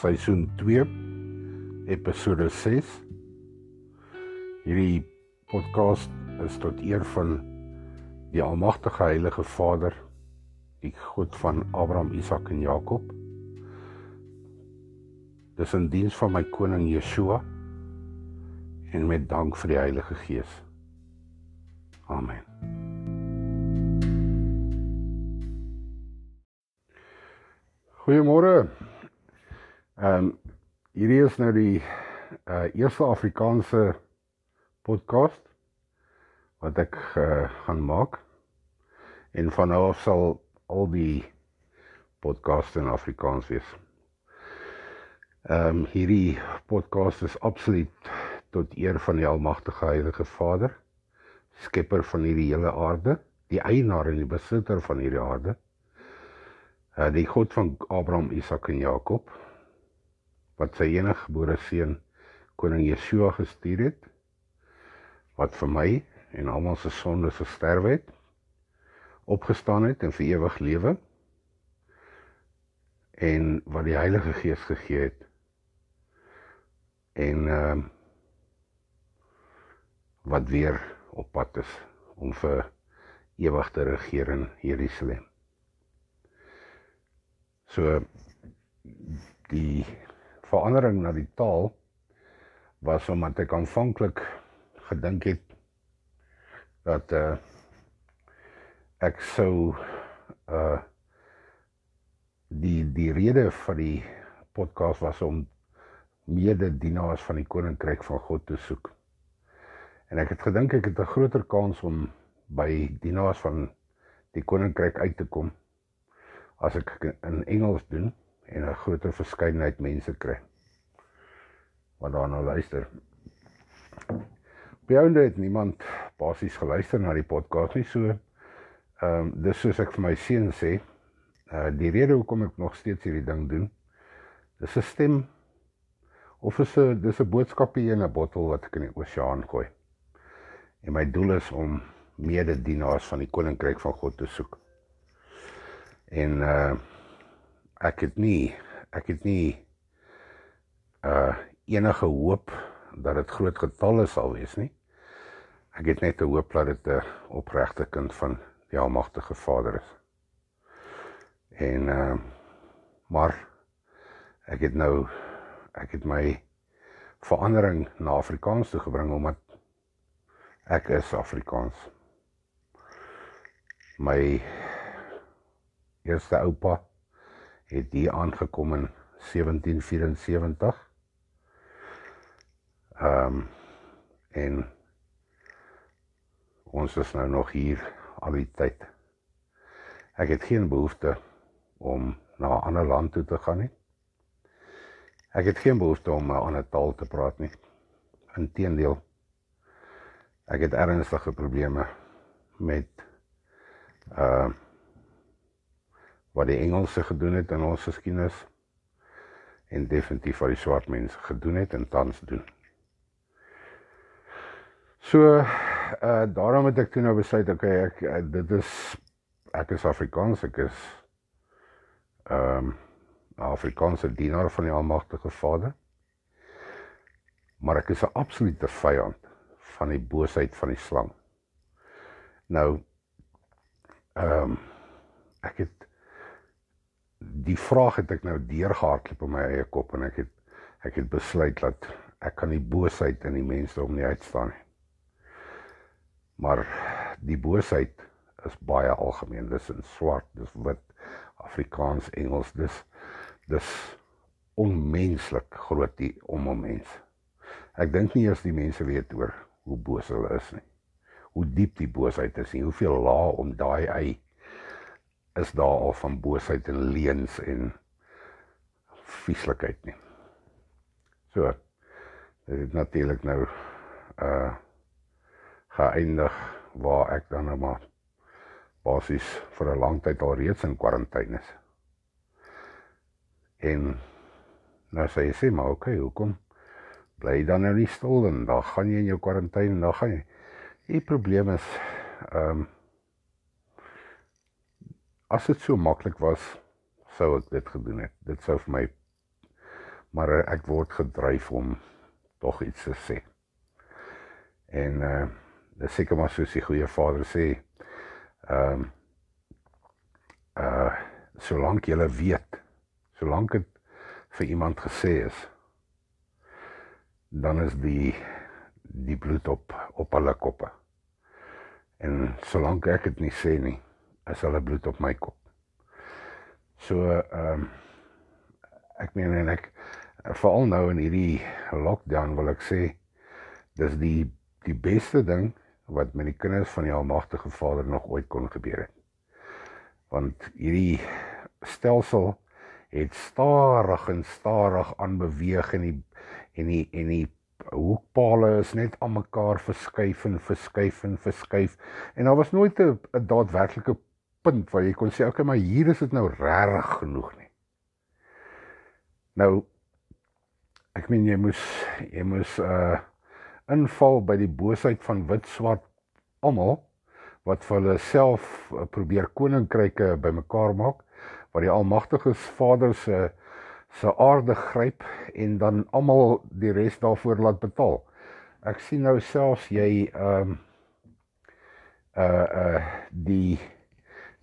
seisoen 2 episode 6. Hierdie podcast is tot eer van die almagtige heilige Vader, die God van Abraham, Isak en Jakob. Dis in diens van my koning Yeshua en met dank vir die Heilige Gees. Amen. Goeiemôre. Ehm um, hierdie is nou die uh eerste Afrikaanse podcast wat ek uh, gaan maak. En van nou af sal al die podcasts in Afrikaans wees. Ehm um, hierdie podcast is absoluut tot eer van die almagtige Heilige Vader, skepper van hierdie hele aarde, die eienaar en die besitter van hierdie aarde. Uh die God van Abraham, Isak en Jakob wat sy enige gebore seun koning Yeshua gestuur het wat vir my en almal se sondes gesterf het opgestaan het en vir ewig lewe en wat die Heilige Gees gegee het en ehm uh, wat weer op pad is om vir ewig te regeer in Jerusalem. So die verandering na die taal was omdat ek aanvanklik gedink het dat uh ek sou uh die die rede vir die podcast was om mededienaars van die koninkryk van God te soek. En ek het gedink ek het 'n groter kans om by dienaars van die koninkryk uit te kom as ek in Engels doen en 'n groter verskeidenheid mense kry wat daarna luister. Beyonde het niemand basies geluister na die podcast nie so. Ehm um, dis soos ek vir my seun sê, uh die rede hoekom ek nog steeds hierdie ding doen, dis 'n stem of is 'n dis 'n boodskapie in 'n bottel wat ek in die oseaan gooi. En my doel is om mededienaars van die koninkryk van God te soek. En uh ek het nie ek het nie uh enige hoop dat dit groot getalle sal wees nie. Ek het net 'n hoop dat dit 'n opregte kind van die Almagtige Vader is. En uh maar ek het nou ek het my verandering na Afrikaans toe gebring omdat ek is Afrikaans. My eerste oupa het hier aangekom in 1774. Ehm um, en ons is nou nog hier al die tyd. Ek het geen behoefte om na 'n ander land toe te gaan nie. Ek het geen behoefte om 'n ander taal te praat nie. Inteendeel. Ek het ernstige probleme met ehm uh, wat die Engelse gedoen het in ons geskiedenis en definitief wat die swart mense gedoen het en tans doen. So uh daarom het ek toe nou besluit okay ek uh, dit is ek is Afrikaans ek is ehm um, Afrikaanse dienaar van die almagtige Vader. Maar ek is 'n absolute vyand van die boosheid van die slang. Nou ehm um, ek het die vraag het ek nou deurgehardloop in my eie kop en ek het ek het besluit dat ek kan die boosheid in die mense om nie uitstaan nie. Maar die boosheid is baie algemeen. Dis in swart, dis wit, Afrikaans, Engels, dis dis onmenslik groot die om 'n mens. Ek dink nie eers die mense weet oor hoe boos hulle is nie. Hoe diep die boosheid is en hoeveel lae om daai ei is daar al van boosheid en leuns en vieslikheid nie. So dit het natuurlik nou uh geëindig waar ek dan nou maar basies vir 'n lang tyd al reeds in kwarantyne is. En nou sê jy sê maar okay, hoekom bly dan nou nie stil en dan gaan jy in jou kwarantyne en dan gaan jy. Die probleem is ehm um, as dit so maklik was, sou ek dit gedoen het. Dit sou vir my maar ek word gedryf om tog iets te sê. En uh dis seker maar soos die goeie Vader sê, ehm um, uh solank jy weet, solank dit vir iemand gesê is, dan is die die bloed op op hulle koppe. En solank ek dit nie sê nie, is hulle bloed op my kop. So ehm um, ek meen en ek veral nou in hierdie lockdown wil ek sê dis die die beste ding wat met die kinders van die almagtige Vader nog ooit kon gebeur het. Want hierdie stelsel het stadig en stadig aanbeweeg en die en die en die hoekpale is net aan mekaar verskuif en verskuif en verskuif en daar was nooit 'n daadwerklike punt waar jy kon sê okay maar hier is dit nou regtig genoeg nie. Nou ek meen jy moes jy moes uh inval by die boosheid van wit swart almal wat vir hulle self uh, probeer koninkryke bymekaar maak waar die almagtige Vader se se aarde gryp en dan almal die res daarvoor laat betaal. Ek sien nou selfs jy ehm um, uh uh die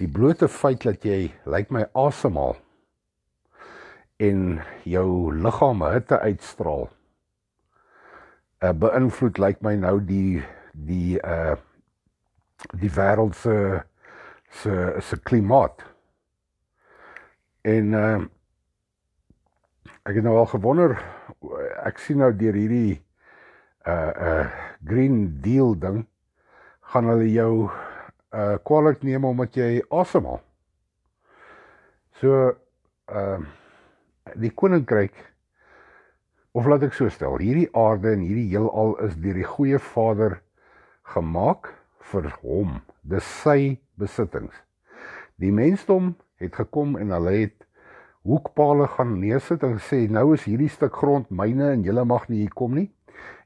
die blote feit dat jy lyk like my asemhaal en jou liggaam hitte uitstraal uh beïnvloed lyk like my nou die die uh die wêreld se se se klimaat. En uh ek het nou al gewonder ek sien nou deur hierdie uh uh green deal ding gaan hulle jou uh kwaliteit neem omdat jy asemhaal. So uh die koninkryk of laat ek so stel, hierdie aarde en hierdie heelal is deur die goeie Vader gemaak vir hom. Dis sy besittings. Die mensdom het gekom en hulle het hoekpale gaan neersit en gesê nou is hierdie stuk grond myne en julle mag nie hier kom nie.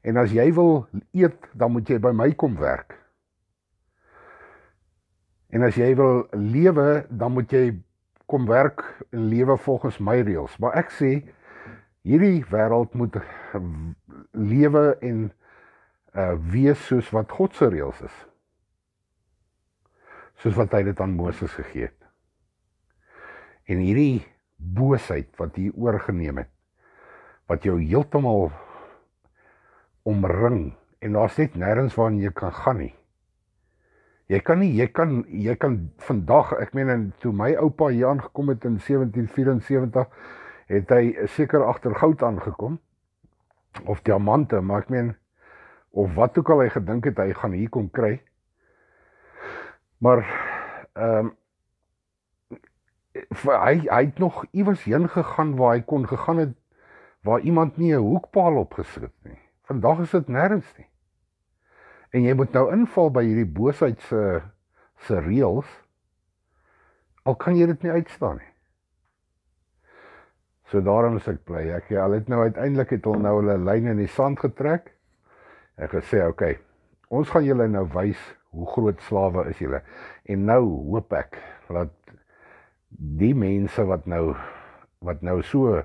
En as jy wil eet, dan moet jy by my kom werk. En as jy wil lewe, dan moet jy kom werk en lewe volgens my reëls. Maar ek sê hierdie wêreld moet lewe en uh wees soos wat God se reëls is. Soos wat hy dit aan Moses gegee het en hierdie boosheid wat hier oorgeneem het wat jou heeltemal omring en daar's net nêrens waarheen jy kan gaan nie. Jy kan nie jy kan jy kan vandag ek meen en toe my oupa hier aangekom het in 1774 het hy seker agter goud aangekom of diamante maar ek meen of wat ook al hy gedink het hy gaan hier kom kry. Maar ehm um, hy hy het nog iewers heen gegaan waar hy kon gegaan het waar iemand nie 'n hoekpaal opgesit het nie. Vandag is dit nêrens nie. En jy moet nou inval by hierdie boosheid se se reëls. Al kan jy dit nie uitstaan nie. So daarom is ek bly. Ek al het nou uiteindelik het hulle nou hulle lyne in die sand getrek. Ek gesê, "Oké, okay, ons gaan julle nou wys hoe groot slawe is julle." En nou hoop ek dat die mense wat nou wat nou so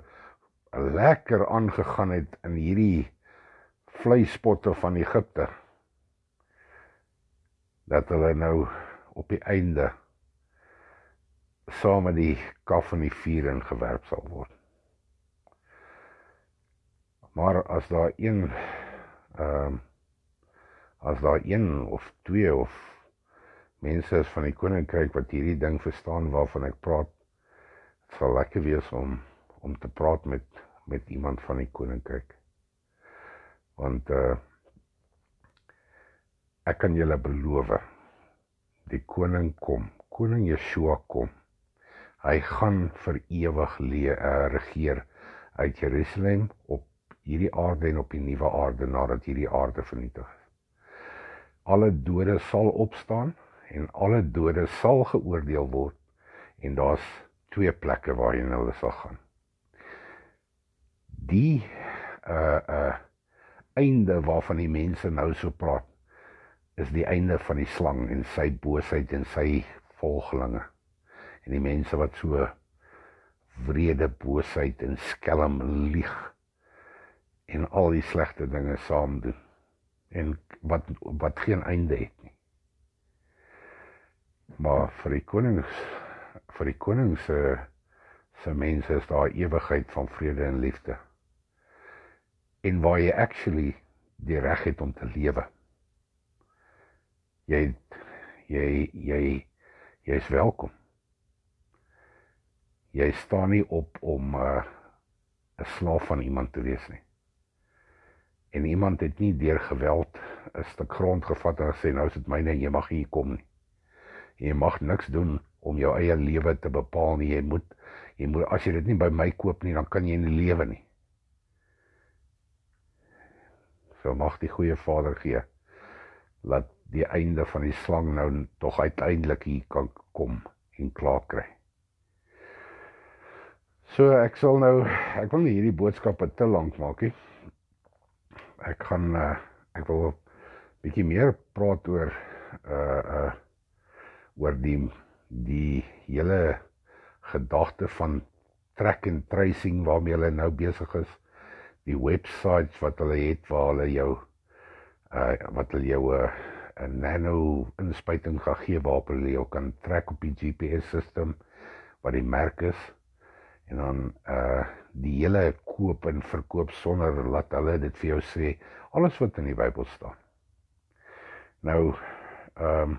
lekker aangegaan het in hierdie vleispotte van Egipte dat hulle nou op die einde saam met die kaf en die vuur in gewerp sal word. Maar as daar een ehm um, as daar een of twee of mense is van die koninkryk wat hierdie ding verstaan waarvan ek praat. Dit sal lekker wees om om te praat met met iemand van die koninkryk. Want uh ek kan julle beloof die koning kom, koning Yeshua kom. Hy gaan vir ewig leë uh, regeer uit Jerusalem op hierdie aarde en op die nuwe aarde nadat hierdie aarde vernietig is. Alle dode sal opstaan en alle dode sal geoordeel word en daar's twee plekke waarheen hulle sal gaan. Die uh uh einde waarvan die mense nou so praat is die einde van die slang en sy boosheid en sy volgelinge en die mense wat so wrede, boosheid en skelm lieg en al die slegte dinge saam doen en wat wat geen einde het nie. Maar vir die konings vir die konings se se mense is daar ewigheid van vrede en liefde. En waar jy actually die reg het om te lewe. Jy jy jy jy's welkom. Jy staan nie op om uh, 'n uh, slaaf van iemand te wees nie en iemand het nie deur geweld 'n stuk grond gevat en gesê nou is dit myne en jy mag hier kom nie. Jy mag niks doen om jou eie lewe te bepaal nie. Jy moet jy moet as jy dit nie by my koop nie, dan kan jy nie lewe nie. So mag die goeie Vader gee dat die einde van die slang nou tog uiteindelik hier kan kom en klaar kry. So ek sal nou ek wil nie hierdie boodskappe te lank maak nie ek gaan uh, ek wil bietjie meer praat oor uh uh oor die die hele gedagte van track and tracing waarmee hulle nou besig is die websites wat hulle het waar hulle jou uh wat hulle jou 'n uh, nano inspuiting gaan gee waarop hulle jou kan trek op die GPS stelsel wat die merk is en dan uh die hele koop en verkoop sonder laat hulle dit vir jou sê alles wat in die Bybel staan. Nou ehm um,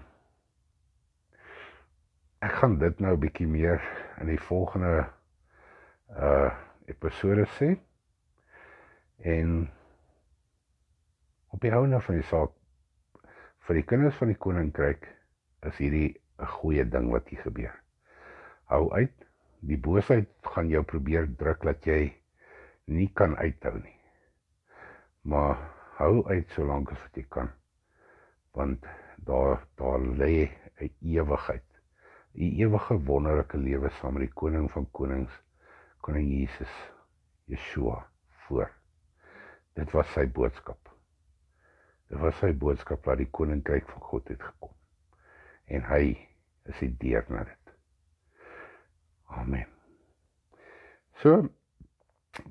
ek gaan dit nou 'n bietjie meer in die volgende uh episode sê. En op die hou nou van die saak vir die kinders van die koninkryk is hierdie 'n goeie ding wat hier gebeur. Hou uit die boosheid gaan jou probeer druk dat jy nie kan uithou nie. Maar hou uit solank as wat jy kan. Want daar daar lê 'n ewigheid. 'n Ewige wonderlike lewe saam met die koning van konings, koning Jesus, Yeshua voor. Dit was sy boodskap. Dit was sy boodskap dat die koninkryk van God het gekom. En hy is die deur na dit. Amen. So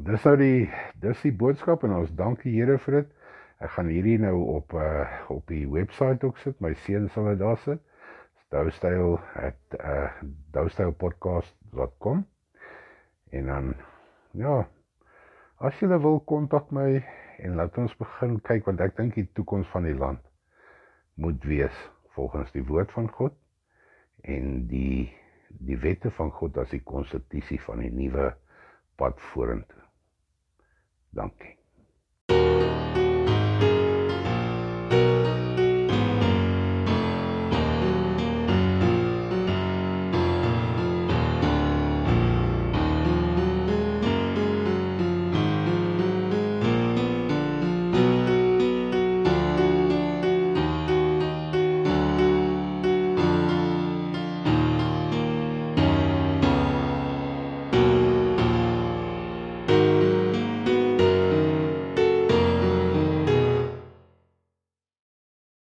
dis nou die dis die boodskap en ons dank die Here vir dit. Ek gaan hierdie nou op uh op die webwerf ook sit. My seun sal dit daar sit. Doustyle at uh doustylepodcast.com. En dan ja, as jy wil kontak my en laat ons begin kyk want ek dink die toekoms van die land moet wees volgens die woord van God en die die wette van God as die konstitusie van die nuwe pad vorentoe. Dankie.